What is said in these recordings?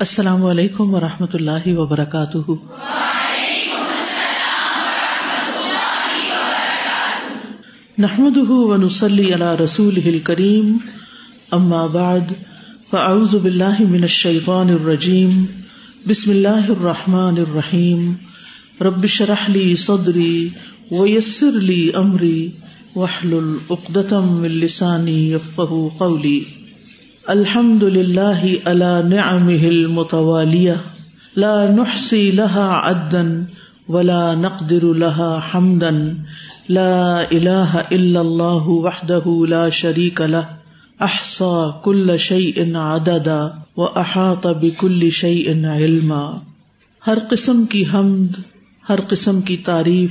السلام علیکم و رحمۃ اللہ وبرکاتہ۔ نحمد ونسلی علی رسول کریم اما بعد، فاعوذ باللہ من الشیطان الرجیم، بسم اللہ الرحمٰن الرحیم۔ ربش رحلی صدری ویسر لی امری وحل العقدم السانی یفقہ قولی۔ الحمد للہ علا نعمه المتوالیہ، لا نحصی لها عدا ولا نقدر لها حمدا، لا الہ الا اللہ وحدہ لا شریک له احصا کل شیء عددا واحاط بكل شیء علما۔ ہر قسم کی حمد، ہر قسم کی تعریف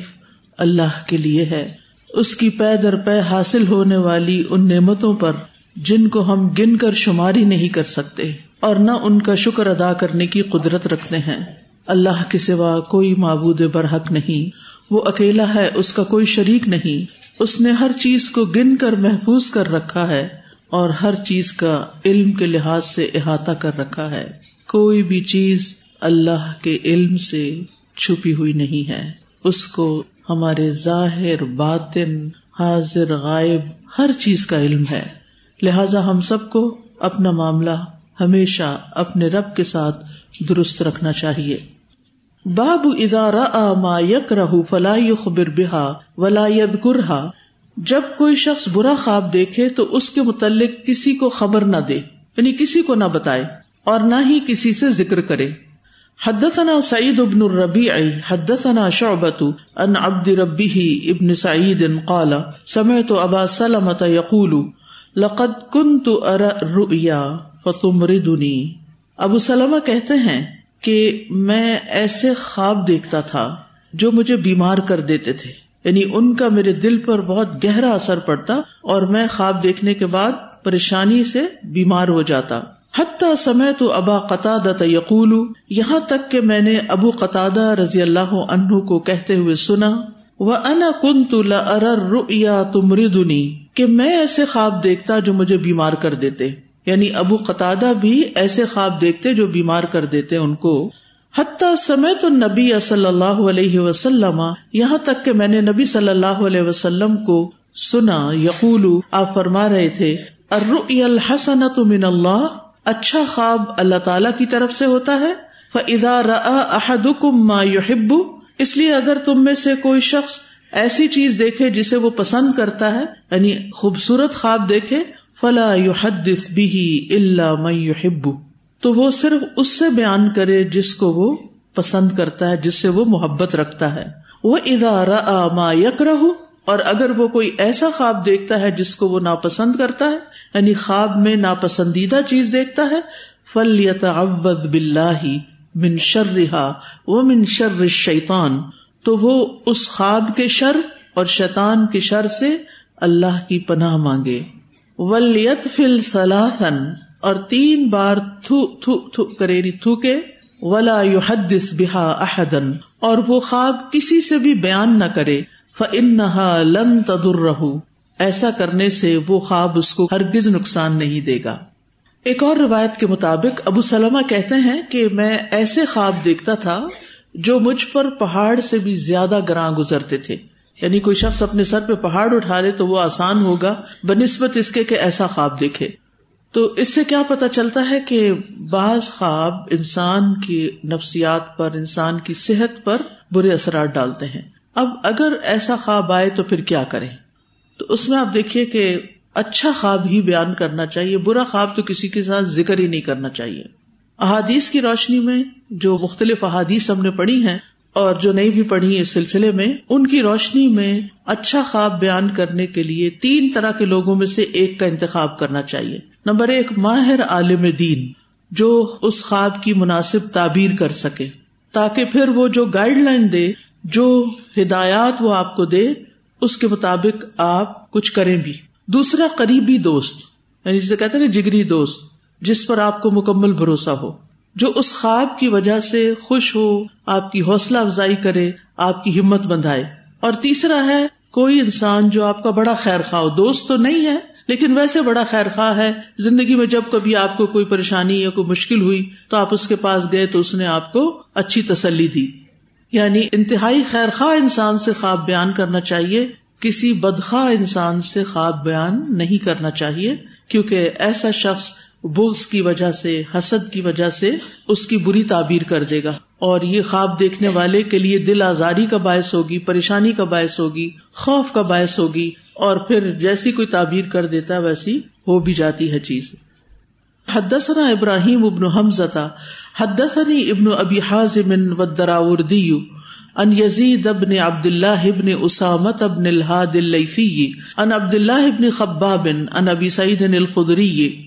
اللہ کے لیے ہے۔ اس کی پے در پے حاصل ہونے والی ان نعمتوں پر جن کو ہم گن کر شماری نہیں کر سکتے اور نہ ان کا شکر ادا کرنے کی قدرت رکھتے ہیں۔ اللہ کے سوا کوئی معبود برحق نہیں۔ وہ اکیلا ہے، اس کا کوئی شریک نہیں۔ اس نے ہر چیز کو گن کر محفوظ کر رکھا ہے اور ہر چیز کا علم کے لحاظ سے احاطہ کر رکھا ہے۔ کوئی بھی چیز اللہ کے علم سے چھپی ہوئی نہیں ہے۔ اس کو ہمارے ظاہر باطن، حاضر غائب، ہر چیز کا علم ہے۔ لہذا ہم سب کو اپنا معاملہ ہمیشہ اپنے رب کے ساتھ درست رکھنا چاہیے۔ باب ادارہ ما یک رہ فلاح خبر بحا ولاد گرہا جب کوئی شخص برا خواب دیکھے تو اس کے متعلق کسی کو خبر نہ دے یعنی کسی کو نہ بتائے اور نہ ہی کسی سے ذکر کرے۔ حدثنا سعید ابن الربیع، حدثنا شعبت ان عبد ربی ابن سعید قال، سمعت ابا سلمت یقول لقد کن تو اریا فتم ردنی ابو سلم کہتے ہیں کہ میں ایسے خواب دیکھتا تھا جو مجھے بیمار کر دیتے تھے۔ یعنی ان کا میرے دل پر بہت گہرا اثر پڑتا اور میں خواب دیکھنے کے بعد پریشانی سے بیمار ہو جاتا۔ حتیٰ سمے تو ابا قطع یقول، یہاں تک کہ میں نے ابو قطع رضی اللہ عنہ کو کہتے ہوئے سنا وہ انا کن تو لا تمردنی کہ میں ایسے خواب دیکھتا جو مجھے بیمار کر دیتے۔ یعنی ابو قطع بھی ایسے خواب دیکھتے جو بیمار کر دیتے ان کو۔ حتیٰ سمے تو نبی صلی اللہ علیہ وسلم، یہاں تک کہ میں نے نبی صلی اللہ علیہ وسلم کو سنا یقول آپ فرما رہے تھے الحسن من اللہ اچھا خواب اللہ تعالی کی طرف سے ہوتا ہے۔ فضا احدكم ما يحب اس لیے اگر تم میں سے کوئی شخص ایسی چیز دیکھے جسے وہ پسند کرتا ہے یعنی خوبصورت خواب دیکھے، فلا يحدث به الا من يحب تو وہ صرف اس سے بیان کرے جس کو وہ پسند کرتا ہے، جس سے وہ محبت رکھتا ہے۔ وہ ادارہ ما یکرہ، اور اگر وہ کوئی ایسا خواب دیکھتا ہے جس کو وہ ناپسند کرتا ہے یعنی خواب میں ناپسندیدہ چیز دیکھتا ہے فل یتعوذ باللہ من شرہا وہ من شر شیتان تو وہ اس خواب کے شر اور شیطان کے شر سے اللہ کی پناہ مانگے۔ ولیت فل سلاثن اور تین بار تھو تھو تھو، کریری تھوکے۔ ولا یحدث بہا احدن اور وہ خواب کسی سے بھی بیان نہ کرے۔ فنحا لن تدر رہو ایسا کرنے سے وہ خواب اس کو ہرگز نقصان نہیں دے گا۔ ایک اور روایت کے مطابق ابو سلمہ کہتے ہیں کہ میں ایسے خواب دیکھتا تھا جو مجھ پر پہاڑ سے بھی زیادہ گراں گزرتے تھے۔ یعنی کوئی شخص اپنے سر پہ پہاڑ اٹھا لے تو وہ آسان ہوگا، بنسبت اس کے کہ ایسا خواب دیکھے۔ تو اس سے کیا پتا چلتا ہے کہ بعض خواب انسان کی نفسیات پر، انسان کی صحت پر برے اثرات ڈالتے ہیں۔ اب اگر ایسا خواب آئے تو پھر کیا کریں؟ تو اس میں آپ دیکھیے کہ اچھا خواب ہی بیان کرنا چاہیے، برا خواب تو کسی کے ساتھ ذکر ہی نہیں کرنا چاہیے۔ احادیث کی روشنی میں جو مختلف احادیث ہم نے پڑھی ہیں اور جو نہیں بھی پڑھی اس سلسلے میں، ان کی روشنی میں اچھا خواب بیان کرنے کے لیے تین طرح کے لوگوں میں سے ایک کا انتخاب کرنا چاہیے۔ نمبر ایک، ماہر عالم دین، جو اس خواب کی مناسب تعبیر کر سکے، تاکہ پھر وہ جو گائیڈ لائن دے، جو ہدایات وہ آپ کو دے، اس کے مطابق آپ کچھ کریں بھی۔ دوسرا قریبی دوست یعنی جسے کہتے ہیں جگری دوست، جس پر آپ کو مکمل بھروسہ ہو، جو اس خواب کی وجہ سے خوش ہو، آپ کی حوصلہ افزائی کرے، آپ کی ہمت بندھائے۔ اور تیسرا ہے، کوئی انسان جو آپ کا بڑا خیر خواہ دوست تو نہیں ہے، لیکن ویسے بڑا خیر خواہ ہے، زندگی میں جب کبھی آپ کو کوئی پریشانی یا کوئی مشکل ہوئی، تو آپ اس کے پاس گئے تو اس نے آپ کو اچھی تسلی دی۔ یعنی انتہائی خیر خواہ انسان سے خواب بیان کرنا چاہیے کسی بدخواہ انسان سے خواب بیان نہیں کرنا چاہیے، کیونکہ ایسا شخص بغض کی وجہ سے، حسد کی وجہ سے اس کی بری تعبیر کر دے گا۔ اور یہ خواب دیکھنے والے کے لیے دل آزاری کا باعث ہوگی، پریشانی کا باعث ہوگی، خوف کا باعث ہوگی، اور پھر جیسی کوئی تعبیر کر دیتا ویسی ہو بھی جاتی ہے چیز۔ حدثنا ابراہیم ابن حمزہ حدثني ابن ابی حازم والدراوردی ان یزید ابن عبد اللہ ابن اسامت ابن الحاد اللیفی، ان عبد اللہ ابن خباب، ان ابی سعید الخدری۔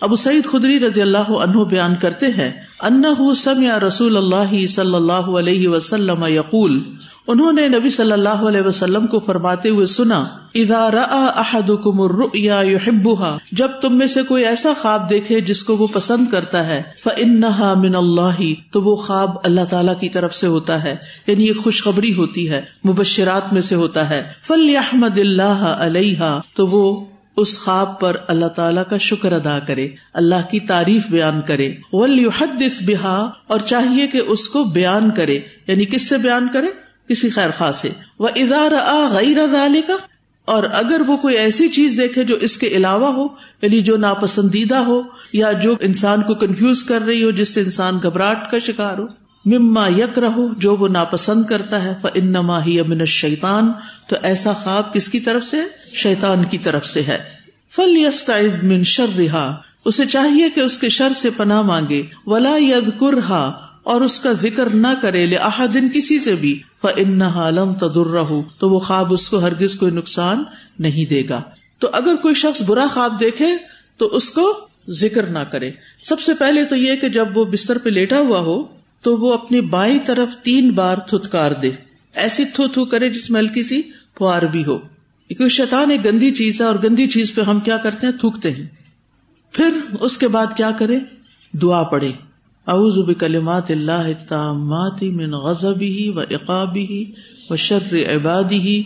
ابو سعید خدری رضی اللہ عنہ بیان کرتے ہیں انہ سمع رسول اللہ صلی اللہ علیہ وسلم یقول انہوں نے نبی صلی اللہ علیہ وسلم کو فرماتے ہوئے سنا، اذا رأى احدكم الرؤيا يحبها جب تم میں سے کوئی ایسا خواب دیکھے جس کو وہ پسند کرتا ہے فانها من اللہ تو وہ خواب اللہ تعالی کی طرف سے ہوتا ہے یعنی یہ خوشخبری ہوتی ہے، مبشرات میں سے ہوتا ہے۔ فلیحمد اللہ علیہ تو وہ اس خواب پر اللہ تعالیٰ کا شکر ادا کرے، اللہ کی تعریف بیان کرے۔ ولیحدث بہا اور چاہیے کہ اس کو بیان کرے یعنی کس سے بیان کرے؟ کسی خیر خواہ سے۔ وہ ادار آ غیر کا اور اگر وہ کوئی ایسی چیز دیکھے جو اس کے علاوہ ہو یعنی جو ناپسندیدہ ہو، یا جو انسان کو کنفیوز کر رہی ہو، جس سے انسان گھبراہٹ کا شکار ہو، مما یک رہو جو وہ ناپسند کرتا ہے انما ہی امن شیتان تو ایسا خواب کس کی طرف سے؟ شیتان کی طرف سے ہے۔ فل یس من شر رہا اسے چاہیے کہ اس کے شر سے پناہ مانگے۔ ولا یگ کرہا اور اس کا ذکر نہ کرے لے دن کسی سے بھی ان حالم تدر رہو تو وہ خواب اس کو ہرگز کوئی نقصان نہیں دے گا۔ تو اگر کوئی شخص برا خواب دیکھے، تو اس کو ذکر نہ کرے۔ سب سے پہلے تو یہ کہ جب وہ بستر پہ لیٹا ہوا ہو، تو وہ اپنی بائیں طرف تین بار تھتکار دے۔ ایسی تھو تھو کرے جس میں ہلکی سی فوار بھی ہو۔ کیونکہ شیطان ایک گندی چیز ہے اور گندی چیز پہ ہم کیا کرتے ہیں؟ تھوکتے ہیں۔ پھر اس کے بعد کیا کرے؟ دعا پڑے اعوذ بکلمات اللہ التامات من غضبه و عقابه و شر عباده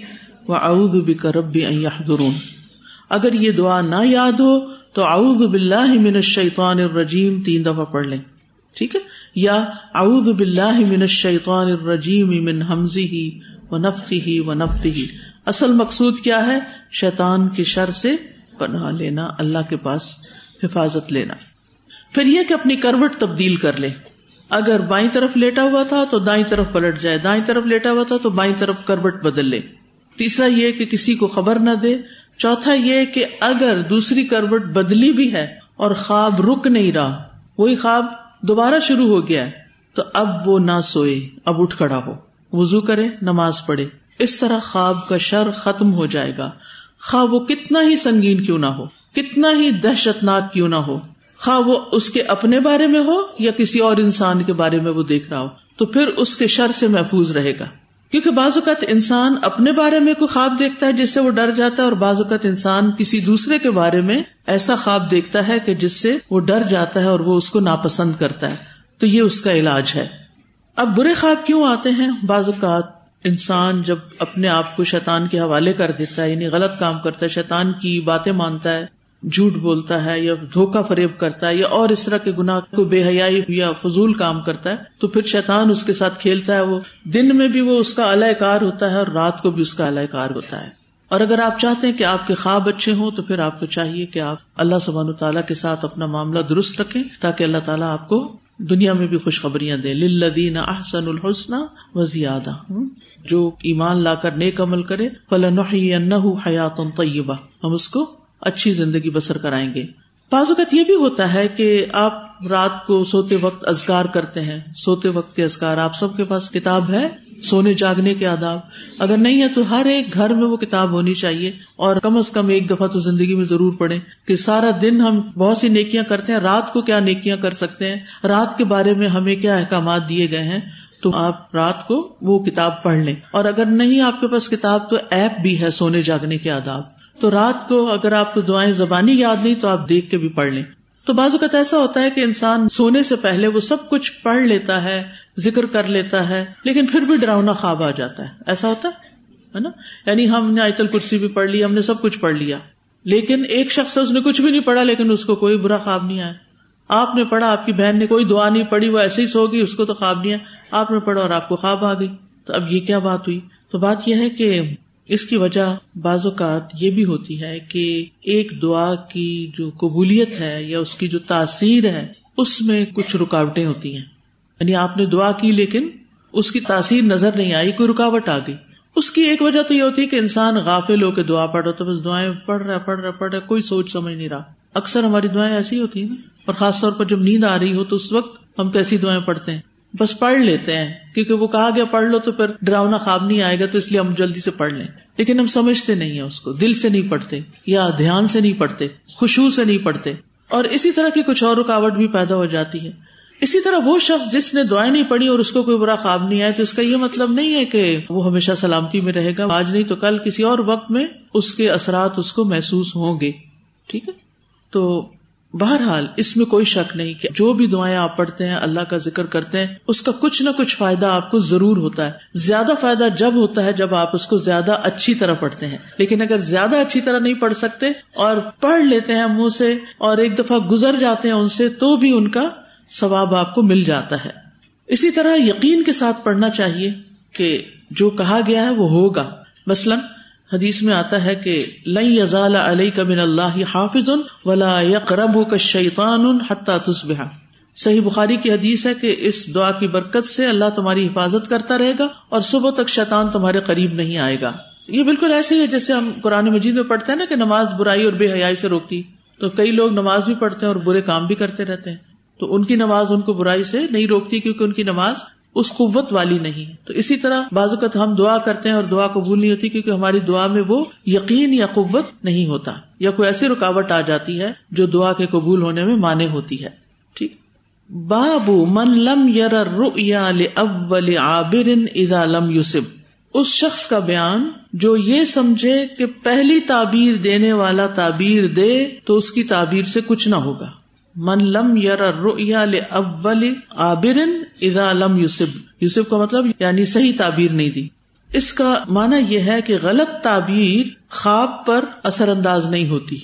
و اعوذ بک رب ان يحضرون اگر یہ دعا نہ یاد ہو تو اعوذ باللہ من الشیطان الرجیم تین دفعہ پڑھ لیں۔ ٹھیک ہے؟ یا اعوذ باللہ من الشیطان الرجیم من حمزه و نفخه و نفثه۔ اصل مقصود کیا ہے؟ شیطان کے شر سے پناہ لینا، اللہ کے پاس حفاظت لینا۔ پھر یہ کہ اپنی کروٹ تبدیل کر لے۔ اگر بائیں طرف لیٹا ہوا تھا تو دائیں طرف پلٹ جائے، دائیں طرف لیٹا ہوا تھا تو بائیں طرف کروٹ بدل لے۔ تیسرا یہ کہ کسی کو خبر نہ دے۔ چوتھا یہ کہ اگر دوسری کروٹ بدلی بھی ہے اور خواب رک نہیں رہا، وہی خواب دوبارہ شروع ہو گیا ہے، تو اب وہ نہ سوئے، اب اٹھ کھڑا ہو۔ وزو کرے، نماز پڑھے۔ اس طرح خواب کا شر ختم ہو جائے گا۔ خواب وہ کتنا ہی سنگین کیوں نہ ہو، کتنا ہی دہشت ناک کیوں نہ ہو۔ خواہ وہ اس کے اپنے بارے میں ہو یا کسی اور انسان کے بارے میں وہ دیکھ رہا ہو، تو پھر اس کے شر سے محفوظ رہے گا۔ کیونکہ بعض اوقات انسان اپنے بارے میں کوئی خواب دیکھتا ہے جس سے وہ ڈر جاتا ہے اور بعض اوقات انسان کسی دوسرے کے بارے میں ایسا خواب دیکھتا ہے کہ جس سے وہ ڈر جاتا ہے اور وہ اس کو ناپسند کرتا ہے۔ تو یہ اس کا علاج ہے۔ اب برے خواب کیوں آتے ہیں؟ بعض اوقات انسان جب اپنے آپ کو شیطان کے حوالے کر دیتا ہے یعنی غلط کام کرتا ہے، شیطان کی باتیں مانتا ہے جھوٹ بولتا ہے یا دھوکا فریب کرتا ہے یا اور اس طرح کے گناہ کو بے حیائی یا فضول کام کرتا ہے، تو پھر شیطان اس کے ساتھ کھیلتا ہے وہ۔ دن میں بھی وہ اس کا اعلی کار ہوتا ہے اور رات کو بھی اس کا اعلی کار ہوتا ہے۔ اور اگر آپ چاہتے ہیں کہ آپ کے خواب اچھے ہوں، تو پھر آپ کو چاہیے کہ آپ اللہ سبحان تعالیٰ کے ساتھ اپنا معاملہ درست رکھیں، تاکہ اللہ تعالیٰ آپ کو دنیا میں بھی خوشخبریاں دے لدین احسن الحسن و زیادہ جو ایمان لا کر نیک عمل کرے فلاں حیات طیبہ ہم اس کو اچھی زندگی بسر کرائیں گے۔ بعض اوقات یہ بھی ہوتا ہے کہ آپ رات کو سوتے وقت ازگار کرتے ہیں۔ سوتے وقت کے ازگار آپ سب کے پاس کتاب ہے، سونے جاگنے کے آداب۔ اگر نہیں ہے تو ہر ایک گھر میں وہ کتاب ہونی چاہیے۔ اور کم از کم ایک دفعہ تو زندگی میں ضرور پڑھے کہ سارا دن ہم بہت سی نیکیاں کرتے ہیں۔ رات کو کیا نیکیاں کر سکتے ہیں؟ رات کے بارے میں ہمیں کیا احکامات دیے گئے ہیں؟ تو آپ رات کو وہ کتاب پڑھ لیں۔ اور اگر نہیں آپ کے پاس کتاب تو ایپ بھی ہے سونے جاگنے کے آداب۔ تو رات کو اگر آپ کو دعائیں زبانی یاد نہیں تو آپ دیکھ کے بھی پڑھ لیں۔ تو بعض اوقات ایسا ہوتا ہے کہ انسان سونے سے پہلے وہ سب کچھ پڑھ لیتا ہے، ذکر کر لیتا ہے، لیکن پھر بھی ڈراؤنا خواب آ جاتا ہے۔ ایسا ہوتا ہے؟ نا؟ یعنی ہم نے آیت الکرسی بھی پڑھ لی، ہم نے سب کچھ پڑھ لیا۔ لیکن ایک شخص اس نے کچھ بھی نہیں پڑھا، لیکن اس کو کوئی برا خواب نہیں آیا۔ آپ نے پڑھا، آپ کی بہن نے کوئی دعا نہیں پڑھی، وہ ایسے ہی سو گئی، اس کو تو خواب نہیں آیا۔ آپ نے پڑھا اور آپ کو خواب آ گئی۔ تو اب یہ کیا بات ہوئی؟ تو بات یہ ہے کہ اس کی وجہ بعض اوقات یہ بھی ہوتی ہے کہ ایک دعا کی جو قبولیت ہے یا اس کی جو تاثیر ہے، اس میں کچھ رکاوٹیں ہوتی ہیں۔ یعنی آپ نے دعا کی لیکن اس کی تاثیر نظر نہیں آئی، کوئی رکاوٹ آ گئی۔ اس کی ایک وجہ تو یہ ہوتی ہے کہ انسان غافل ہو کے دعا پڑھ رہا تو بس دعائیں پڑھ رہا پڑھ رہا پڑھ رہا، کوئی سوچ سمجھ نہیں رہا۔ اکثر ہماری دعائیں ایسی ہوتی ہیں نا اور خاص طور پر جب نیند آ رہی ہو تو اس وقت ہم کیسی دعائیں پڑھتے ہیں؟ بس پڑھ لیتے ہیں، کیونکہ وہ کہا گیا پڑھ لو تو پھر ڈراؤنا خواب نہیں آئے گا، تو اس لیے ہم جلدی سے پڑھ لیں۔ لیکن ہم سمجھتے نہیں ہیں اس کو، دل سے نہیں پڑھتے یا دھیان سے نہیں پڑھتے، خوشبو سے نہیں پڑھتے۔ اور اسی طرح کی کچھ اور رکاوٹ بھی پیدا ہو جاتی ہے۔ اسی طرح وہ شخص جس نے دعائیں نہیں پڑھی اور اس کو کوئی برا خواب نہیں آیا، تو اس کا یہ مطلب نہیں ہے کہ وہ ہمیشہ سلامتی میں رہے گا۔ آج نہیں تو کل کسی اور وقت میں اس کے اثرات اس کو محسوس ہوں گے۔ ٹھیک ہے؟ تو بہرحال، اس میں کوئی شک نہیں کہ جو بھی دعائیں آپ پڑھتے ہیں، اللہ کا ذکر کرتے ہیں، اس کا کچھ نہ کچھ فائدہ آپ کو ضرور ہوتا ہے۔ زیادہ فائدہ جب ہوتا ہے جب آپ اس کو زیادہ اچھی طرح پڑھتے ہیں۔ لیکن اگر زیادہ اچھی طرح نہیں پڑھ سکتے اور پڑھ لیتے ہیں منہ سے اور ایک دفعہ گزر جاتے ہیں ان سے، تو بھی ان کا ثواب آپ کو مل جاتا ہے۔ اسی طرح یقین کے ساتھ پڑھنا چاہیے کہ جو کہا گیا ہے وہ ہوگا۔ مثلاً حدیث میں آتا ہے کہ لئی یزال علیہ کا من اللہ حافظ ولا یقرب کا شیطان تصبح صحیح بخاری کی حدیث ہے کہ اس دعا کی برکت سے اللہ تمہاری حفاظت کرتا رہے گا اور صبح تک شیطان تمہارے قریب نہیں آئے گا۔ یہ بالکل ایسے ہی ہے جیسے ہم قرآن مجید میں پڑھتے ہیں نا کہ نماز برائی اور بے حیائی سے روکتی۔ تو کئی لوگ نماز بھی پڑھتے ہیں اور برے کام بھی کرتے رہتے ہیں۔ تو ان کی نماز ان کو برائی سے نہیں روکتی کیونکہ ان کی نماز اس قوت والی نہیں۔ تو اسی طرح بعض اوقات ہم دعا کرتے ہیں اور دعا قبول نہیں ہوتی کیونکہ ہماری دعا میں وہ یقین یا قوت نہیں ہوتا یا کوئی ایسی رکاوٹ آ جاتی ہے جو دعا کے قبول ہونے میں مانے ہوتی ہے۔ ٹھیک۔ بابو من لم یر اول عابر اذا لم یوسف اس شخص کا بیان، جو یہ سمجھے کہ پہلی تعبیر دینے والا تعبیر دے تو اس کی تعبیر سے کچھ نہ ہوگا۔ من لم یار اول آبر اذا لم یوسف۔ یوسف کا مطلب یعنی صحیح تعبیر نہیں دی۔ اس کا مانا یہ ہے کہ غلط تعبیر خواب پر اثر انداز نہیں ہوتی۔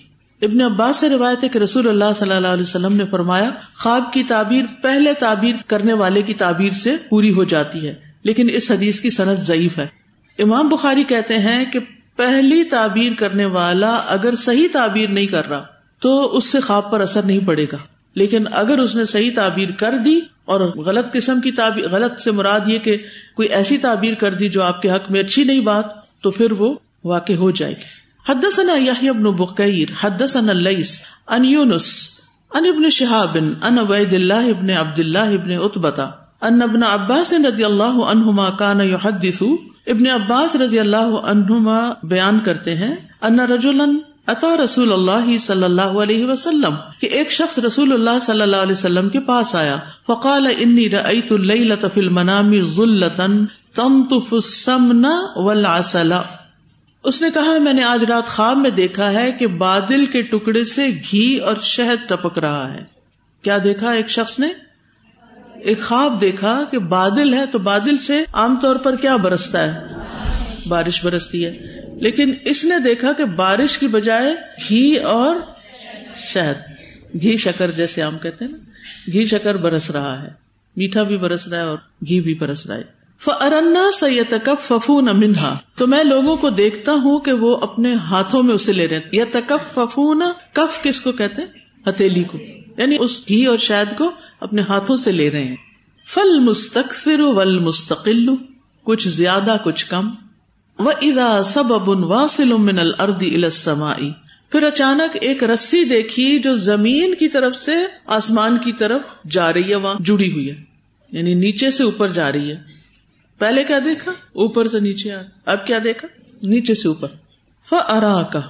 ابن عباس سے روایت ہے کہ رسول اللہ صلی اللہ علیہ وسلم نے فرمایا، خواب کی تعبیر پہلے تعبیر کرنے والے کی تعبیر سے پوری ہو جاتی ہے، لیکن اس حدیث کی صنعت ضعیف ہے۔ امام بخاری کہتے ہیں کہ پہلی تعبیر کرنے والا اگر صحیح تعبیر نہیں کر رہا تو اس سے خواب پر اثر نہیں پڑے گا۔ لیکن اگر اس نے صحیح تعبیر کر دی اور غلط قسم کی تعبیر غلط سے مراد یہ کہ کوئی ایسی تعبیر کر دی جو آپ کے حق میں اچھی نہیں بات، تو پھر وہ واقع ہو جائے گی۔ حدثنا یحیی بن بقیر، حدثنا اللیس ان یونس ان ابن شہاب ان عبید اللہ ابن عبد ابن اتبتا ان ابن عباس رضی اللہ عنہما کان یحدث ابن عباس رضی اللہ عنہما بیان کرتے ہیں، ان رجلا اتا رسول اللہ صلی اللہ علیہ وسلم کہ ایک شخص رسول اللہ صلی اللہ علیہ وسلم کے پاس آیا۔ فقال انی رأیت اللیلۃ فی المنام ظلتا تنطف السمن والعسل۔ اس نے کہا، میں نے آج رات خواب میں دیکھا ہے کہ بادل کے ٹکڑے سے گھی اور شہد ٹپک رہا ہے۔ کیا دیکھا ایک شخص نے؟ ایک خواب دیکھا کہ بادل ہے تو بادل سے عام طور پر کیا برستا ہے؟ بارش برستی ہے۔ لیکن اس نے دیکھا کہ بارش کی بجائے گھی اور شہد، گھی شکر جیسے آم کہتے ہیں نا، گھی شکر برس رہا ہے، میٹھا بھی برس رہا ہے اور گھی بھی برس رہا ہے۔ فرنا سید ففون منہا تو میں لوگوں کو دیکھتا ہوں کہ وہ اپنے ہاتھوں میں اسے لے رہے ہیں۔ یا تکف ففون کف کس کو کہتے ہیں؟ ہتھیلی کو۔ یعنی اس گھی اور شہد کو اپنے ہاتھوں سے لے رہے ہیں۔ فل مستقفر ول مستقل کچھ زیادہ، کچھ کم۔ وہ ادا سب ابن واصل من الردی پھر اچانک ایک رسی دیکھی جو زمین کی طرف سے آسمان کی طرف جا رہی ہے، وہاں جڑی ہوئی ہے۔ یعنی نیچے سے اوپر جا رہی ہے۔ پہلے کیا دیکھا؟ اوپر سے نیچے آ اب کیا دیکھا؟ نیچے سے اوپر۔ ف ارا کا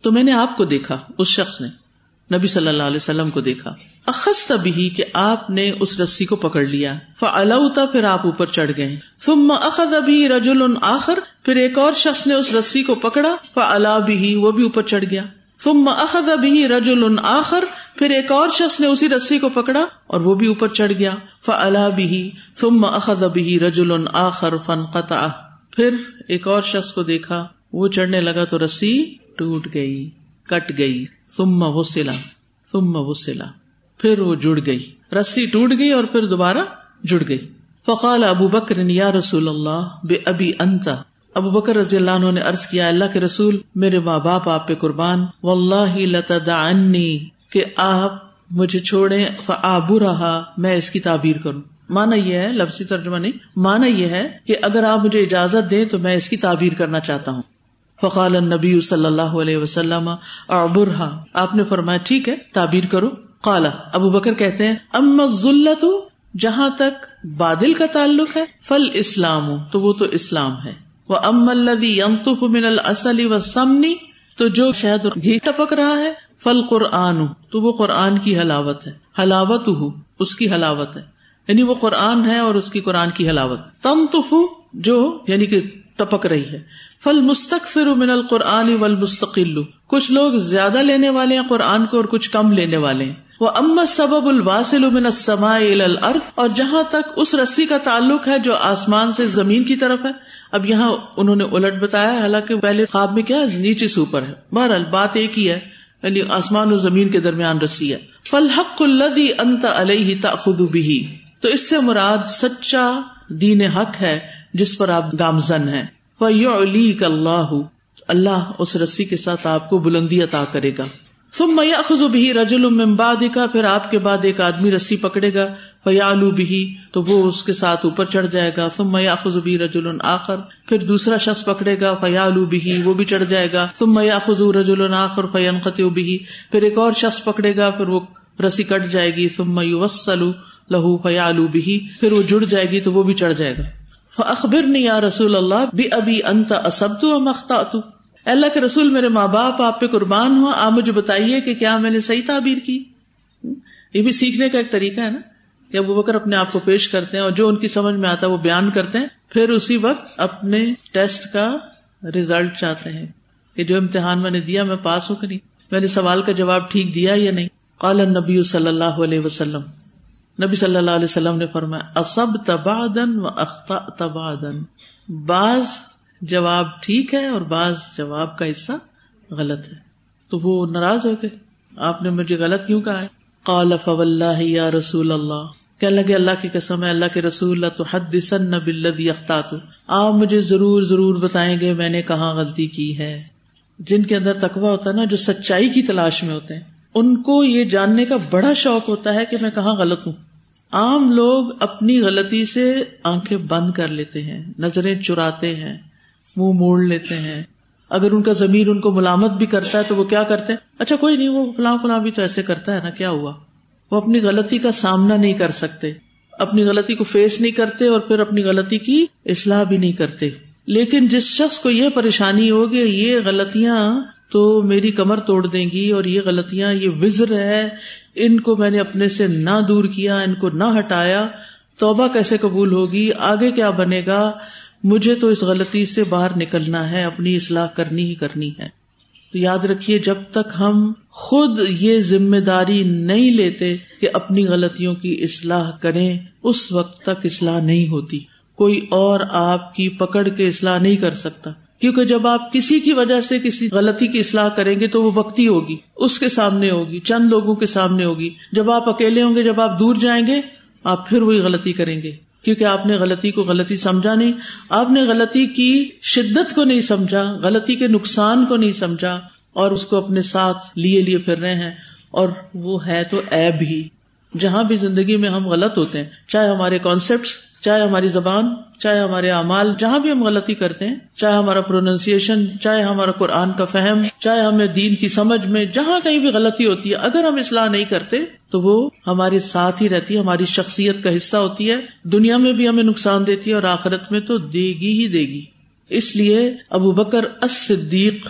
تو میں نے آپ کو دیکھا، اس شخص نے۔ نبی صلی اللہ علیہ وسلم کو دیکھا۔ اخذ تبھی کہ آپ نے اس رسی کو پکڑ لیا۔ فلوتا پھر آپ اوپر چڑھ گئے۔ ثم اخذ ابھی رجول آخر۔ پھر ایک اور شخص نے اس رسی کو پکڑا۔ فلا بھی وہ بھی اوپر چڑھ گیا۔ ثم اخذ ابھی رجول آخر۔ پھر ایک اور شخص نے اسی رسی کو پکڑا اور وہ بھی اوپر چڑھ گیا۔ فلا بھی ثم اخذ ابھی رجول آخر فن قطع پھر ایک اور شخص کو دیکھا۔ وہ چڑھنے لگا تو رسی ٹوٹ گئی، کٹ گئی۔ ثم وصلا ثم وصلا پھر وہ جڑ گئی۔ رسی ٹوٹ گئی اور پھر دوبارہ جڑ گئی۔ فقال ابو بکر، یا رسول اللہ، بے ابھی انتا ابو بکر رضی اللہ عنہ نے عرض کیا اللہ کے رسول، میرے ماں باپ، آپ پہ قربان واللہ لتدعنی، کہ آپ مجھے چھوڑے فآبو رہا، میں اس کی تعبیر کروں۔ مانا یہ ہے، لفظی ترجمہ نہیں مانا یہ ہے کہ اگر آپ مجھے اجازت دیں تو میں اس کی تعبیر کرنا چاہتا ہوں۔ فقال النبی صلی اللہ علیہ وسلم ابرحا آپ نے فرمایا، ٹھیک ہے، تعبیر کرو۔ کالا ابو بکر کہتے ہیں ام ذلت جہاں تک بادل کا تعلق ہے فل اسلام تو وہ تو اسلام ہے۔ وہ ام الدی یمتف من السلی و سمنی تو جو شہد گھی ٹپک رہا ہے فل قرآن تو وہ قرآن کی حلاوت ہے۔ حلاوت ہو اس کی حلاوت ہے۔ یعنی وہ قرآن ہے اور اس کی قرآن کی حلاوت۔ تم جو یعنی کہ ٹپک رہی ہے۔ فل مستقفر من القرآن و المستقل کچھ لوگ زیادہ لینے والے ہیں قرآن کو اور کچھ کم لینے والے ہیں۔ وہ ام سبب الباسل من السماء الى الارض اور جہاں تک اس رسی کا تعلق ہے جو آسمان سے زمین کی طرف ہے۔ اب یہاں انہوں نے الٹ بتایا، حالانکہ پہلے خواب میں کیا نیچے سے اوپر ہے۔ بہرحال بات ایک ہی ہے یعنی آسمان اور زمین کے درمیان رسی ہے۔ فل حق الدی انت علیہ تاخذ بھی تو اس سے مراد سچا دین حق ہے جس پر آپ گامزن ہیں۔ اللہ اللہ اس رسی کے ساتھ آپ کو بلندی عطا کرے گا۔ تم میاں خزو بھی رجول امباد کا پھر آپ کے بعد ایک آدمی رسی پکڑے گا۔ فیالو بھی تو وہ اس کے ساتھ اوپر چڑھ جائے گا۔ تم میاں خزو بھی رجول آخر، پھر دوسرا شخص پکڑے گا۔ فیالو بھی وہ بھی چڑھ جائے گا۔ تم میاں خزو رجول آخر فیان خطو بھی پھر ایک اور شخص پکڑے گا۔ پھر وہ رسی کٹ جائے گی۔ تم میو وسلو لہو فیالو بھی پھر وہ جڑ جائے گی تو وہ بھی چڑھ جائے گا۔ اخبر نہیں یا رسول اللہ بھی ابھی انت اسب تو مختا اللہ کے رسول، میرے ماں باپ، آپ پہ قربان ہوا آپ مجھے بتائیے کہ کیا میں نے صحیح تعبیر کی؟ یہ بھی سیکھنے کا ایک طریقہ ہے نا؟ کہ ابو بکر اپنے آپ کو پیش کرتے ہیں اور جو ان کی سمجھ میں آتا ہے وہ بیان کرتے ہیں، پھر اسی وقت اپنے ٹیسٹ کا ریزلٹ چاہتے ہیں کہ جو امتحان میں نے دیا، میں پاس ہوں کہ نہیں؟ میں نے سوال کا جواب ٹھیک دیا یا نہیں؟ قال نبی صلی اللہ علیہ وسلم. نبی صلی اللہ علیہ وسلم نے فرمایا اسب تبادن و اختہ تبادن بعض جواب ٹھیک ہے اور بعض جواب کا حصہ غلط ہے۔ تو وہ ناراض ہو گئے۔ آپ نے مجھے غلط کیوں کہا ہے؟ قال، فواللہ یا رسول اللہ۔ کہ لگے، اللہ کی قسم ہے، اللہ کے رسول اللہ تو حد سن بلدی اختاط آپ مجھے ضرور ضرور بتائیں گے، میں نے کہاں غلطی کی ہے۔ جن کے اندر تقوا ہوتا ہے نا، جو سچائی کی تلاش میں ہوتے ہیں، ان کو یہ جاننے کا بڑا شوق ہوتا ہے کہ میں کہاں غلط ہوں۔ عام لوگ اپنی غلطی سے آنکھیں بند کر لیتے ہیں، نظریں چراتے ہیں، منہ موڑ لیتے ہیں۔ اگر ان کا ضمیر ان کو ملامت بھی کرتا ہے تو وہ کیا کرتے ہیں؟ اچھا کوئی نہیں، وہ فلاں فلاں بھی تو ایسے کرتا ہے نا، کیا ہوا؟ وہ اپنی غلطی کا سامنا نہیں کر سکتے۔ اپنی غلطی کو فیس نہیں کرتے اور پھر اپنی غلطی کی اصلاح بھی نہیں کرتے۔ لیکن جس شخص کو یہ پریشانی ہوگی، یہ غلطیاں تو میری کمر توڑ دیں گی اور یہ غلطیاں، یہ وزر ہے۔ ان کو میں نے اپنے سے نہ دور کیا، ان کو نہ ہٹایا۔ توبہ کیسے قبول ہوگی؟ آگے کیا بنے گا؟ مجھے تو اس غلطی سے باہر نکلنا ہے، اپنی اصلاح کرنی ہی کرنی ہے۔ تو یاد رکھیے، جب تک ہم خود یہ ذمہ داری نہیں لیتے کہ اپنی غلطیوں کی اصلاح کریں، اس وقت تک اصلاح نہیں ہوتی۔ کوئی اور آپ کی پکڑ کے اصلاح نہیں کر سکتا۔ کیونکہ جب آپ کسی کی وجہ سے کسی غلطی کی اصلاح کریں گے تو وہ وقتی ہوگی، اس کے سامنے ہوگی، چند لوگوں کے سامنے ہوگی۔ جب آپ اکیلے ہوں گے، جب آپ دور جائیں گے، آپ پھر وہی غلطی کریں گے۔ کیونکہ آپ نے غلطی کو غلطی سمجھا نہیں، آپ نے غلطی کی شدت کو نہیں سمجھا، غلطی کے نقصان کو نہیں سمجھا، اور اس کو اپنے ساتھ لیے لیے پھر رہے ہیں۔ اور وہ ہے تو ایب ہی۔ جہاں بھی زندگی میں ہم غلط ہوتے ہیں، چاہے ہمارے کانسیپٹ چاہے ہماری زبان، چاہے ہمارے اعمال، جہاں بھی ہم غلطی کرتے ہیں، چاہے ہمارا پروننسیشن چاہے ہمارا قرآن کا فہم، چاہے ہمیں دین کی سمجھ میں جہاں کہیں بھی غلطی ہوتی ہے، اگر ہم اصلاح نہیں کرتے، تو وہ ہمارے ساتھ ہی رہتی ہے، ہماری شخصیت کا حصہ ہوتی ہے، دنیا میں بھی ہمیں نقصان دیتی ہے اور آخرت میں تو دے گی ہی دے گی اس لیے ابو بکر صدیق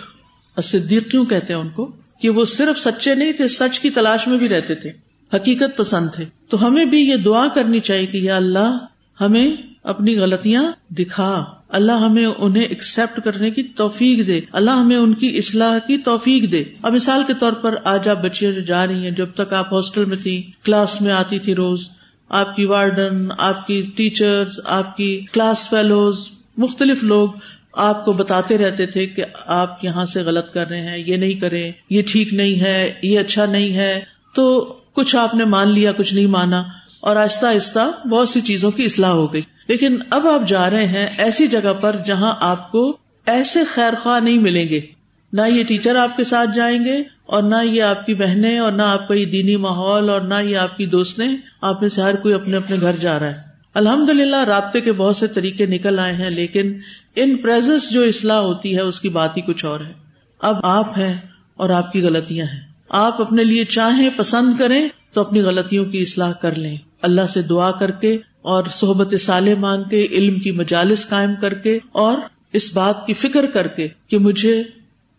صدیق کیوں کہتے ہیں ان کو؟ کہ وہ صرف سچے نہیں تھے، سچ کی تلاش میں بھی رہتے تھے، حقیقت پسند تھے۔ تو ہمیں بھی یہ دعا کرنی چاہیے کہ یا اللہ ہمیں اپنی غلطیاں دکھا۔ اللہ ہمیں انہیں ایکسپٹ کرنے کی توفیق دے۔ اللہ ہمیں ان کی اصلاح کی توفیق دے۔ اب مثال کے طور پر آج آپ بچیاں جو جا رہی ہیں۔ جب تک آپ ہاسٹل میں تھی کلاس میں آتی تھی روز، آپ کی وارڈن آپ کی ٹیچرز آپ کی کلاس فیلوز مختلف لوگ آپ کو بتاتے رہتے تھے کہ آپ یہاں سے غلط کر رہے ہیں، یہ نہیں کریں، یہ ٹھیک نہیں ہے، یہ اچھا نہیں ہے۔ تو کچھ آپ نے مان لیا، کچھ نہیں مانا۔ اور آہستہ آہستہ بہت سی چیزوں کی اصلاح ہو گئی۔ لیکن اب آپ جا رہے ہیں ایسی جگہ پر جہاں آپ کو ایسے خیر خواہ نہیں ملیں گے۔ نہ یہ ٹیچر آپ کے ساتھ جائیں گے اور نہ یہ آپ کی بہنیں اور نہ آپ کا یہ دینی ماحول اور نہ یہ آپ کی دوستیں آپ میں سے ہر کوئی اپنے اپنے گھر جا رہا ہے۔ الحمد للہ رابطے کے بہت سے طریقے نکل آئے ہیں لیکن ان پرزنس جو اصلاح ہوتی ہے اس کی بات ہی کچھ اور ہے۔ اب آپ ہیں اور آپ کی غلطیاں ہیں۔ آپ اپنے لیے چاہیں پسند کریں تو اپنی غلطیوں کی اصلاح کر لیں۔ اللہ سے دعا کر کے اور صحبت سالے مان کے، علم کی مجالس قائم کر کے اور اس بات کی فکر کر کے کہ مجھے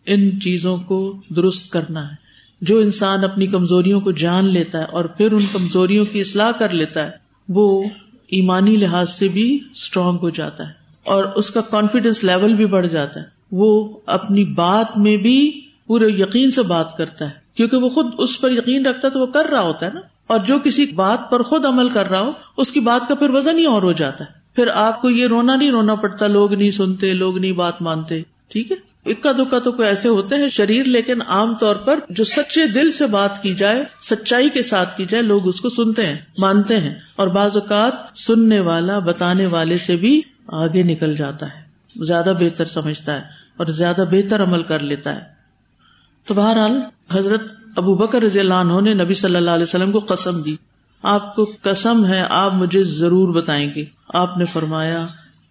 ان چیزوں کو درست کرنا ہے۔ جو انسان اپنی کمزوریوں کو جان لیتا ہے اور پھر ان کمزوریوں کی اصلاح کر لیتا ہے، وہ ایمانی لحاظ سے بھی اسٹرانگ ہو جاتا ہے اور اس کا کانفیڈینس لیول بھی بڑھ جاتا ہے۔ وہ اپنی بات میں بھی پورے یقین سے بات کرتا ہے۔ کیونکہ وہ خود اس پر یقین رکھتا ہے تو وہ کر رہا ہوتا ہے نا۔ اور جو کسی بات پر خود عمل کر رہا ہو، اس کی بات کا پھر وزن ہی اور ہو جاتا ہے۔ پھر آپ کو یہ رونا نہیں رونا پڑتا، لوگ نہیں سنتے، لوگ نہیں بات مانتے۔ ٹھیک ہے؟ اکا دکا تو کوئی ایسے ہوتے ہیں شریر، لیکن عام طور پر جو سچے دل سے بات کی جائے، سچائی کے ساتھ کی جائے، لوگ اس کو سنتے ہیں، مانتے ہیں۔ اور بعض اوقات سننے والا، بتانے والے سے بھی آگے نکل جاتا ہے۔ زیادہ بہتر سمجھتا ہے اور زیادہ بہتر عمل کر لیتا ہے۔ تو بہرحال، حضرت ابو بکر رضی اللہ عنہ نے نبی صلی اللہ علیہ وسلم کو قسم دی۔ آپ کو قسم ہے، آپ مجھے ضرور بتائیں گے۔ آپ نے فرمایا،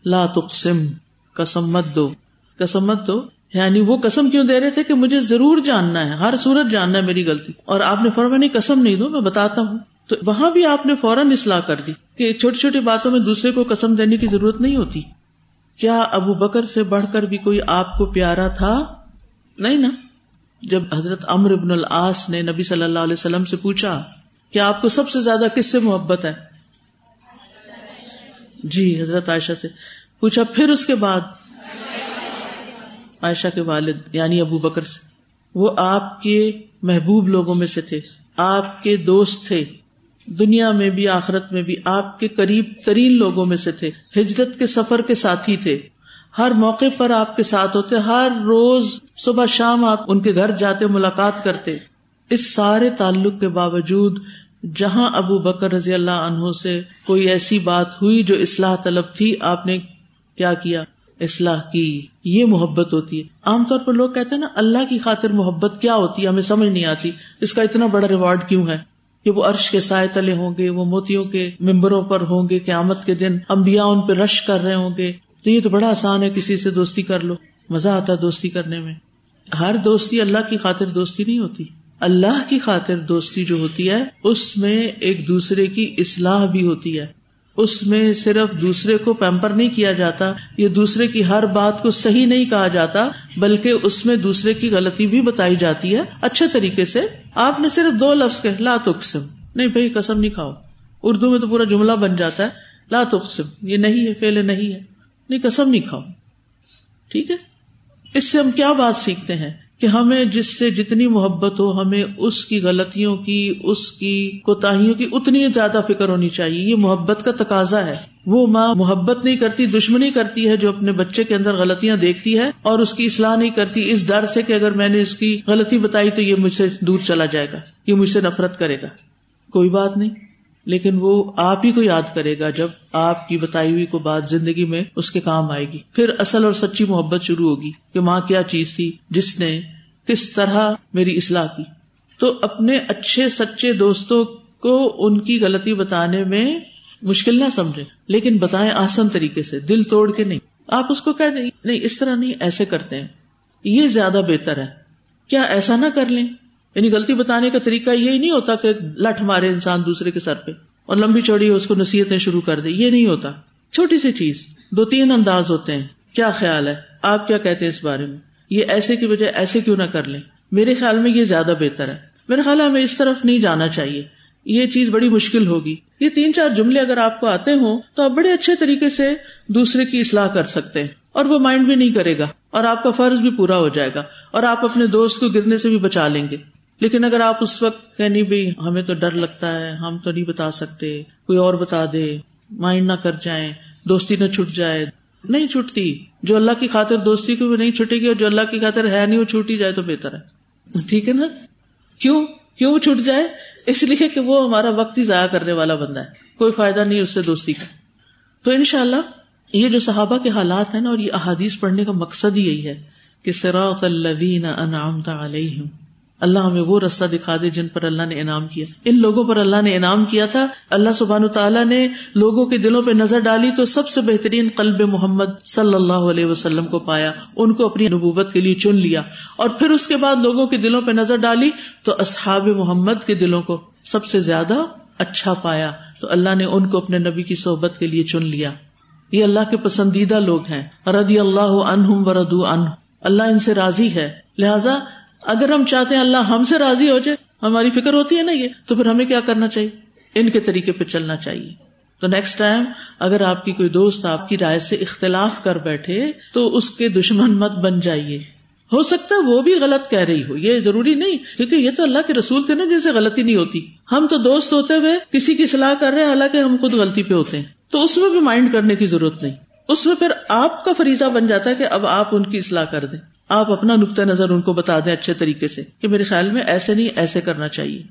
لا تقسم، قسم مت دو۔ قسم مت دو؟ یعنی وہ قسم کیوں دے رہے تھے کہ مجھے ضرور جاننا ہے، ہر صورت جاننا ہے میری غلطی۔ اور آپ نے فرما نہیں، قسم نہیں دو، میں بتاتا ہوں۔ تو وہاں بھی آپ نے فوراً اصلاح کر دی کہ چھوٹی چھوٹی باتوں میں دوسرے کو قسم دینے کی ضرورت نہیں ہوتی۔ کیا ابو بکر سے بڑھ کر بھی کوئی آپ کو پیارا تھا؟ نہیں نا۔ جب حضرت امر ابن العاص نے نبی صلی اللہ علیہ وسلم سے پوچھا کہ آپ کو سب سے زیادہ کس سے محبت ہے؟ جی حضرت عائشہ سے۔ پوچھا، پھر اس کے بعد؟ عائشہ کے والد یعنی ابو بکر سے۔ وہ آپ کے محبوب لوگوں میں سے تھے، آپ کے دوست تھے۔ دنیا میں بھی، آخرت میں بھی آپ کے قریب ترین لوگوں میں سے تھے۔ ہجرت کے سفر کے ساتھی تھے۔ ہر موقع پر آپ کے ساتھ ہوتے، ہر روز صبح شام آپ ان کے گھر جاتے، ملاقات کرتے۔ اس سارے تعلق کے باوجود جہاں ابو بکر رضی اللہ عنہ سے کوئی ایسی بات ہوئی جو اصلاح طلب تھی، آپ نے کیا کیا؟ اصلاح کی، یہ محبت ہوتی ہے۔ عام طور پر لوگ کہتے ہیں نا، اللہ کی خاطر محبت کیا ہوتی ہے؟ ہمیں سمجھ نہیں آتی۔ اس کا اتنا بڑا ریوارڈ کیوں ہے؟ کہ وہ عرش کے سائے تلے ہوں گے، وہ موتیوں کے ممبروں پر ہوں گے، قیامت کے دن امبیا ان پہ رش کر رہے ہوں گے۔ تو یہ تو بڑا آسان ہے، کسی سے دوستی کر لو۔ مزہ آتا دوستی کرنے میں۔ ہر دوستی اللہ کی خاطر دوستی نہیں ہوتی۔ اللہ کی خاطر دوستی جو ہوتی ہے، اس میں ایک دوسرے کی اصلاح بھی ہوتی ہے۔ اس میں صرف دوسرے کو پیمپر نہیں کیا جاتا یہ دوسرے کی ہر بات کو صحیح نہیں کہا جاتا، بلکہ اس میں دوسرے کی غلطی بھی بتائی جاتی ہے۔ اچھے طریقے سے آپ نے صرف دو لفظ کہ لا تقسم۔ نہیں بھائی، قسم نہیں کھاؤ۔ اردو میں تو پورا جملہ بن جاتا ہے، لا تقسم۔ یہ نہیں ہے پہلے نہیں ہے۔ نہیں قسم نہیں کھاؤ۔ ٹھیک ہے؟ اس سے ہم کیا بات سیکھتے ہیں؟ کہ ہمیں جس سے جتنی محبت ہو، ہمیں اس کی غلطیوں کی، اس کی کوتاہیوں کی اتنی زیادہ فکر ہونی چاہیے۔ یہ محبت کا تقاضا ہے۔ وہ ماں محبت نہیں کرتی، دشمنی کرتی ہے جو اپنے بچے کے اندر غلطیاں دیکھتی ہے اور اس کی اصلاح نہیں کرتی۔ اس ڈر سے کہ اگر میں نے اس کی غلطی بتائی تو یہ مجھ سے دور چلا جائے گا، یہ مجھ سے نفرت کرے گا۔ کوئی بات نہیں۔ لیکن وہ آپ ہی کو یاد کرے گا جب آپ کی بتائی ہوئی کو بات زندگی میں اس کے کام آئے گی۔ پھر اصل اور سچی محبت شروع ہوگی کہ ماں کیا چیز تھی، جس نے کس طرح میری اصلاح کی۔ تو اپنے اچھے سچے دوستوں کو ان کی غلطی بتانے میں مشکل نہ سمجھے، لیکن بتائیں آسان طریقے سے، دل توڑ کے نہیں۔ آپ اس کو کہہ دیں نہیں، اس طرح نہیں، ایسے کرتے ہیں۔ یہ زیادہ بہتر ہے۔ کیا ایسا نہ کر لیں؟ یعنی غلطی بتانے کا طریقہ یہی نہیں ہوتا کہ لٹ مارے انسان دوسرے کے سر پہ اور لمبی چوڑی اس کو نصیحتیں شروع کر دے، یہ نہیں ہوتا۔ چھوٹی سی چیز، دو تین انداز ہوتے ہیں۔ کیا خیال ہے؟ آپ کیا کہتے ہیں اس بارے میں؟ یہ ایسے کی وجہ ایسے کیوں نہ کر لیں؟ میرے خیال میں یہ زیادہ بہتر ہے۔ میرے خیال ہمیں اس طرف نہیں جانا چاہیے۔ یہ چیز بڑی مشکل ہوگی۔ یہ تین چار جملے اگر آپ کو آتے ہوں تو آپ بڑے اچھے طریقے سے دوسرے کی اصلاح کر سکتے ہیں اور وہ مائنڈ بھی نہیں کرے گا اور آپ کا فرض بھی پورا ہو جائے گا اور آپ اپنے دوست کو گرنے سے بھی بچا لیں گے۔ لیکن اگر آپ اس وقت کہ نہیں بھائی، ہمیں تو ڈر لگتا ہے، ہم تو نہیں بتا سکتے، کوئی اور بتا دے، مائنڈ نہ کر جائیں، دوستی نہ چھٹ جائے، نہیں چھٹتی جو اللہ کی خاطر دوستی کو بھی نہیں چھٹے گی اور جو اللہ کی خاطر ہے نہیں، وہ چھوٹی جائے تو بہتر ہے۔ ٹھیک ہے نا؟ کیوں؟ کیوں چھٹ جائے؟ اس لیے کہ وہ ہمارا وقت ہی ضائع کرنے والا بندہ ہے۔ کوئی فائدہ نہیں اس سے دوستی کا۔ تو ان شاء اللہ یہ جو صحابہ کے حالات ہیں نا اور یہ احادیث پڑھنے کا مقصد ہی یہی ہے کہ سراط الذین انعمت علیہم۔ اللہ ہمیں وہ رستہ دکھا دے جن پر اللہ نے انعام کیا۔ ان لوگوں پر اللہ نے انعام کیا تھا۔ اللہ سبحان تعالیٰ نے لوگوں کے دلوں پہ نظر ڈالی تو سب سے بہترین قلب محمد صلی اللہ علیہ وسلم کو پایا۔ ان کو اپنی نبوت کے لیے چن لیا۔ اور پھر اس کے بعد لوگوں کے دلوں پہ نظر ڈالی تو اصحاب محمد کے دلوں کو سب سے زیادہ اچھا پایا۔ تو اللہ نے ان کو اپنے نبی کی صحبت کے لیے چن لیا۔ یہ اللہ کے پسندیدہ لوگ ہیں۔ ردی اللہ عنہم وردو عنہ۔ اللہ ان سے راضی ہے۔ لہذا اگر ہم چاہتے ہیں اللہ ہم سے راضی ہو جائے، ہماری فکر ہوتی ہے نا یہ، تو پھر ہمیں کیا کرنا چاہیے؟ ان کے طریقے پہ چلنا چاہیے۔ تو نیکسٹ ٹائم اگر آپ کی کوئی دوست آپ کی رائے سے اختلاف کر بیٹھے، تو اس کے دشمن مت بن جائیے۔ ہو سکتا ہے وہ بھی غلط کہہ رہی ہو، یہ ضروری نہیں، کیونکہ یہ تو اللہ کے رسول تھے نا جن سے غلطی نہیں ہوتی۔ ہم تو دوست ہوتے ہوئے کسی کی صلاح کر رہے ہیں، حالانکہ ہم خود غلطی پہ ہوتے ہیں۔ تو اس میں بھی مائنڈ کرنے کی ضرورت نہیں۔ اس میں پھر آپ کا فریضہ بن جاتا ہے کہ اب آپ ان کی اصلاح کر دیں۔ آپ اپنا نقطۂ نظر ان کو بتا دیں اچھے طریقے سے کہ میرے خیال میں ایسے نہیں، ایسے کرنا چاہیے۔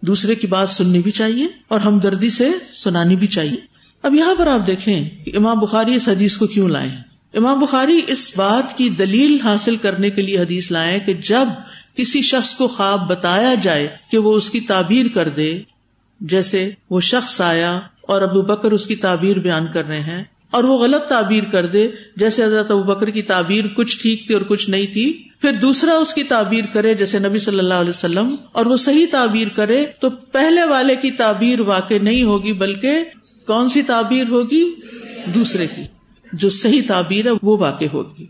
دوسرے کی بات سننی بھی چاہیے اور ہمدردی سے سنانی بھی چاہیے۔ اب یہاں پر آپ دیکھیں کہ امام بخاری اس حدیث کو کیوں لائے امام بخاری اس بات کی دلیل حاصل کرنے کے لیے حدیث لائے کہ جب کسی شخص کو خواب بتایا جائے کہ وہ اس کی تعبیر کر دے، جیسے وہ شخص آیا اور ابو بکر اس کی تعبیر بیان کر رہے ہیں اور وہ غلط تعبیر کر دے۔ جیسے حضرت ابو بکر کی تعبیر کچھ ٹھیک تھی اور کچھ نہیں تھی، پھر دوسرا اس کی تعبیر کرے جیسے نبی صلی اللہ علیہ وسلم، اور وہ صحیح تعبیر کرے تو پہلے والے کی تعبیر واقع نہیں ہوگی، بلکہ کون سی تعبیر ہوگی؟ دوسرے کی۔ جو صحیح تعبیر ہے وہ واقع ہوگی۔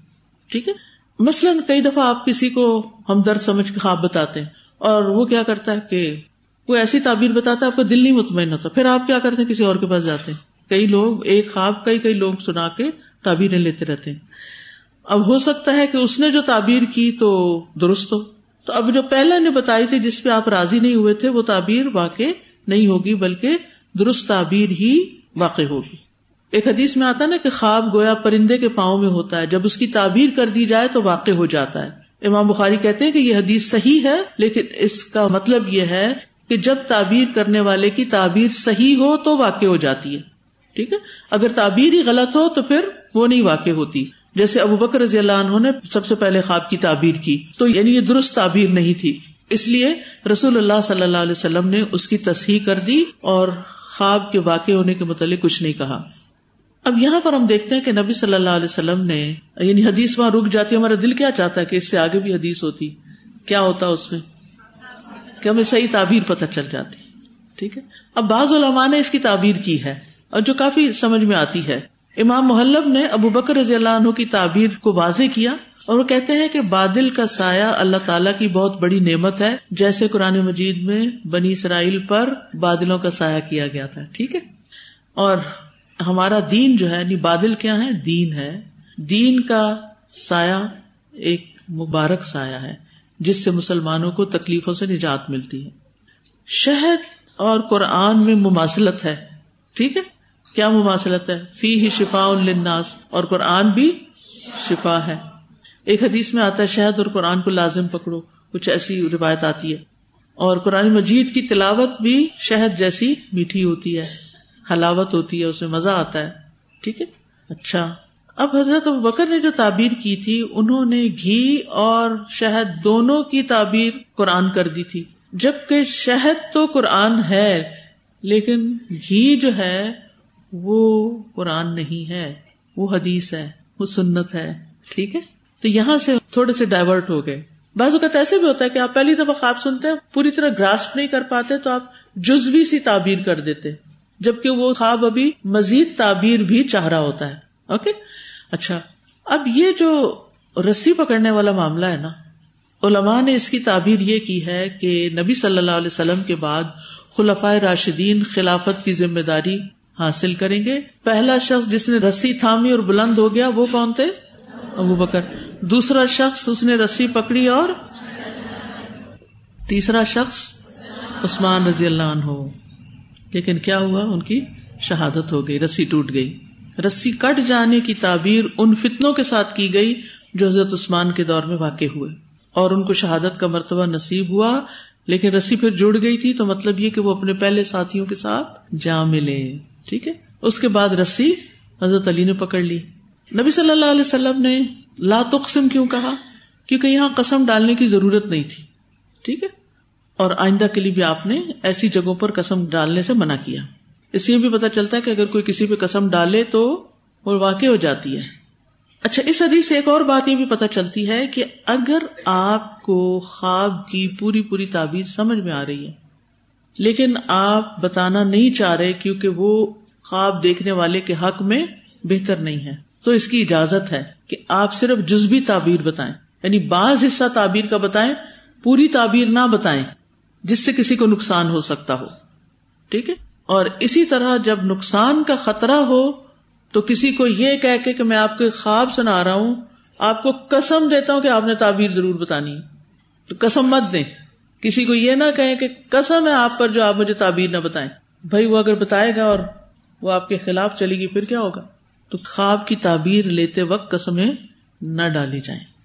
ٹھیک ہے؟ مثلاً کئی دفعہ آپ کسی کو ہم درد سمجھ کے خواب بتاتے ہیں اور وہ کیا کرتا ہے کہ وہ ایسی تعبیر بتاتا ہے، آپ کا دل نہیں مطمئن ہوتا۔ پھر آپ کیا کرتے ہیں؟ کسی اور کے پاس جاتے ہیں۔ کئی لوگ ایک خواب کئی کئی لوگ سنا کے تعبیریں لیتے رہتے ہیں۔ اب ہو سکتا ہے کہ اس نے جو تعبیر کی تو درست ہو۔ تو اب جو پہلے نے بتائی تھی جس پہ آپ راضی نہیں ہوئے تھے، وہ تعبیر واقع نہیں ہوگی، بلکہ درست تعبیر ہی واقع ہوگی۔ ایک حدیث میں آتا نا کہ خواب گویا پرندے کے پاؤں میں ہوتا ہے۔ جب اس کی تعبیر کر دی جائے تو واقع ہو جاتا ہے۔ امام بخاری کہتے ہیں کہ یہ حدیث صحیح ہے، لیکن اس کا مطلب یہ ہے کہ جب تعبیر کرنے والے کی تعبیر صحیح ہو تو واقع ہو جاتی ہے۔ ٹھیک ہے؟ اگر تعبیر ہی غلط ہو تو پھر وہ نہیں واقع ہوتی۔ جیسے ابو بکر رضی اللہ عنہ نے سب سے پہلے خواب کی تعبیر کی۔ تو یعنی یہ درست تعبیر نہیں تھی۔ اس لیے رسول اللہ صلی اللہ علیہ وسلم نے اس کی تصحیح کر دی اور خواب کے واقع ہونے کے متعلق کچھ نہیں کہا۔ اب یہاں پر ہم دیکھتے ہیں کہ نبی صلی اللہ علیہ وسلم نے یعنی حدیث وہاں رک جاتی ہمارا دل کیا چاہتا ہے کہ اس سے آگے بھی حدیث ہوتی۔ کیا ہوتا اس میں؟ کہ ہمیں صحیح تعبیر پتہ چل جاتی۔ ٹھیک ہے؟ اب بعض علماء نے اس کی تعبیر کی ہے۔ اور جو کافی سمجھ میں آتی ہے۔ امام محلب نے ابو بکر رضی اللہ عنہ کی تعبیر کو واضح کیا اور وہ کہتے ہیں کہ بادل کا سایہ اللہ تعالیٰ کی بہت بڑی نعمت ہے، جیسے قرآن مجید میں بنی اسرائیل پر بادلوں کا سایہ کیا گیا تھا۔ ٹھیک ہے؟ اور ہمارا دین جو ہے یعنی بادل کیا ہے؟ دین ہے۔ دین کا سایہ ایک مبارک سایہ ہے، جس سے مسلمانوں کو تکلیفوں سے نجات ملتی ہے۔ شہد اور قرآن میں مماثلت ہے۔ ٹھیک ہے؟ کیا مماثلت ہے؟ فی ہی شفا الناس اور قرآن بھی شفا ہے۔ ایک حدیث میں آتا ہے، شہد اور قرآن کو لازم پکڑو۔ کچھ ایسی روایت آتی ہے۔ اور قرآن مجید کی تلاوت بھی شہد جیسی میٹھی ہوتی ہے۔ حلاوت ہوتی ہے اسے مزہ آتا ہے۔ ٹھیک ہے؟ اچھا۔ اب حضرت بکر نے جو تعبیر کی تھی، انہوں نے گھی اور شہد دونوں کی تعبیر قرآن کر دی تھی۔ جبکہ شہد تو قرآن ہے، لیکن گھی جو ہے وہ قرآن نہیں ہے، وہ حدیث ہے، وہ سنت ہے، ٹھیک ہے؟ تو یہاں سے تھوڑے سے ڈائیورٹ ہو گئے۔ بعض اوقات ایسے بھی ہوتا ہے کہ آپ پہلی دفعہ خواب سنتے ہیں، پوری طرح گراسپ نہیں کر پاتے، تو آپ جزوی سی تعبیر کر دیتے۔ جبکہ وہ خواب ابھی مزید تعبیر بھی چاہ رہا ہوتا ہے۔ اوکے؟ اچھا اب یہ جو رسی پکڑنے والا معاملہ ہے نا، علماء نے اس کی تعبیر یہ کی ہے کہ نبی صلی اللہ علیہ وسلم کے بعد خلفائے راشدین خلافت کی ذمہ داری حاصل کریں گے۔ پہلا شخص جس نے رسی تھامی اور بلند ہو گیا، وہ کون تھے؟ ابو بکر۔ دوسرا شخص اس نے رسی پکڑی اور تیسرا شخص عثمان رضی اللہ عنہ۔ لیکن کیا ہوا؟ ان کی شہادت ہو گئی، رسی ٹوٹ گئی۔ رسی کٹ جانے کی تعبیر ان فتنوں کے ساتھ کی گئی جو حضرت عثمان کے دور میں واقع ہوئے۔ اور ان کو شہادت کا مرتبہ نصیب ہوا، لیکن رسی پھر جڑ گئی تھی، تو مطلب یہ کہ وہ اپنے پہلے ساتھیوں کے ساتھ جا ملے ٹھیک ہے؟ اس کے بعد رسی حضرت علی نے پکڑ لی۔ نبی صلی اللہ علیہ وسلم نے لا تقسم کیوں کہا؟ کیونکہ یہاں قسم ڈالنے کی ضرورت نہیں تھی۔ ٹھیک ہے؟ اور آئندہ کے لیے بھی آپ نے ایسی جگہوں پر قسم ڈالنے سے منع کیا۔ اس لیے بھی پتا چلتا ہے کہ اگر کوئی کسی پہ قسم ڈالے تو وہ واقع ہو جاتی ہے۔ اچھا اس حدیث سے ایک اور بات یہ بھی پتا چلتی ہے کہ اگر آپ کو خواب کی پوری پوری تعبیر سمجھ میں آ رہی ہے لیکن آپ بتانا نہیں چاہ رہے کیونکہ وہ خواب دیکھنے والے کے حق میں بہتر نہیں ہے۔ تو اس کی اجازت ہے کہ آپ صرف جزبی تعبیر بتائیں۔ یعنی بعض حصہ تعبیر کا بتائیں، پوری تعبیر نہ بتائیں، جس سے کسی کو نقصان ہو سکتا ہو۔ ٹھیک ہے؟ اور اسی طرح جب نقصان کا خطرہ ہو، تو کسی کو یہ کہہ کے کہ میں آپ کے خواب سنا رہا ہوں، آپ کو کسم دیتا ہوں کہ آپ نے تعبیر ضرور بتانی۔ ہے تو کسم مت دیں۔ کسی کو یہ نہ کہیں کہ کسم ہے آپ پر جو آپ مجھے تعبیر نہ بتائیں۔ بھائی وہ اگر بتائے گا اور وہ آپ کے خلاف چلے گی، پھر کیا ہوگا؟ تو خواب کی تعبیر لیتے وقت قسمیں نہ ڈالی جائیں۔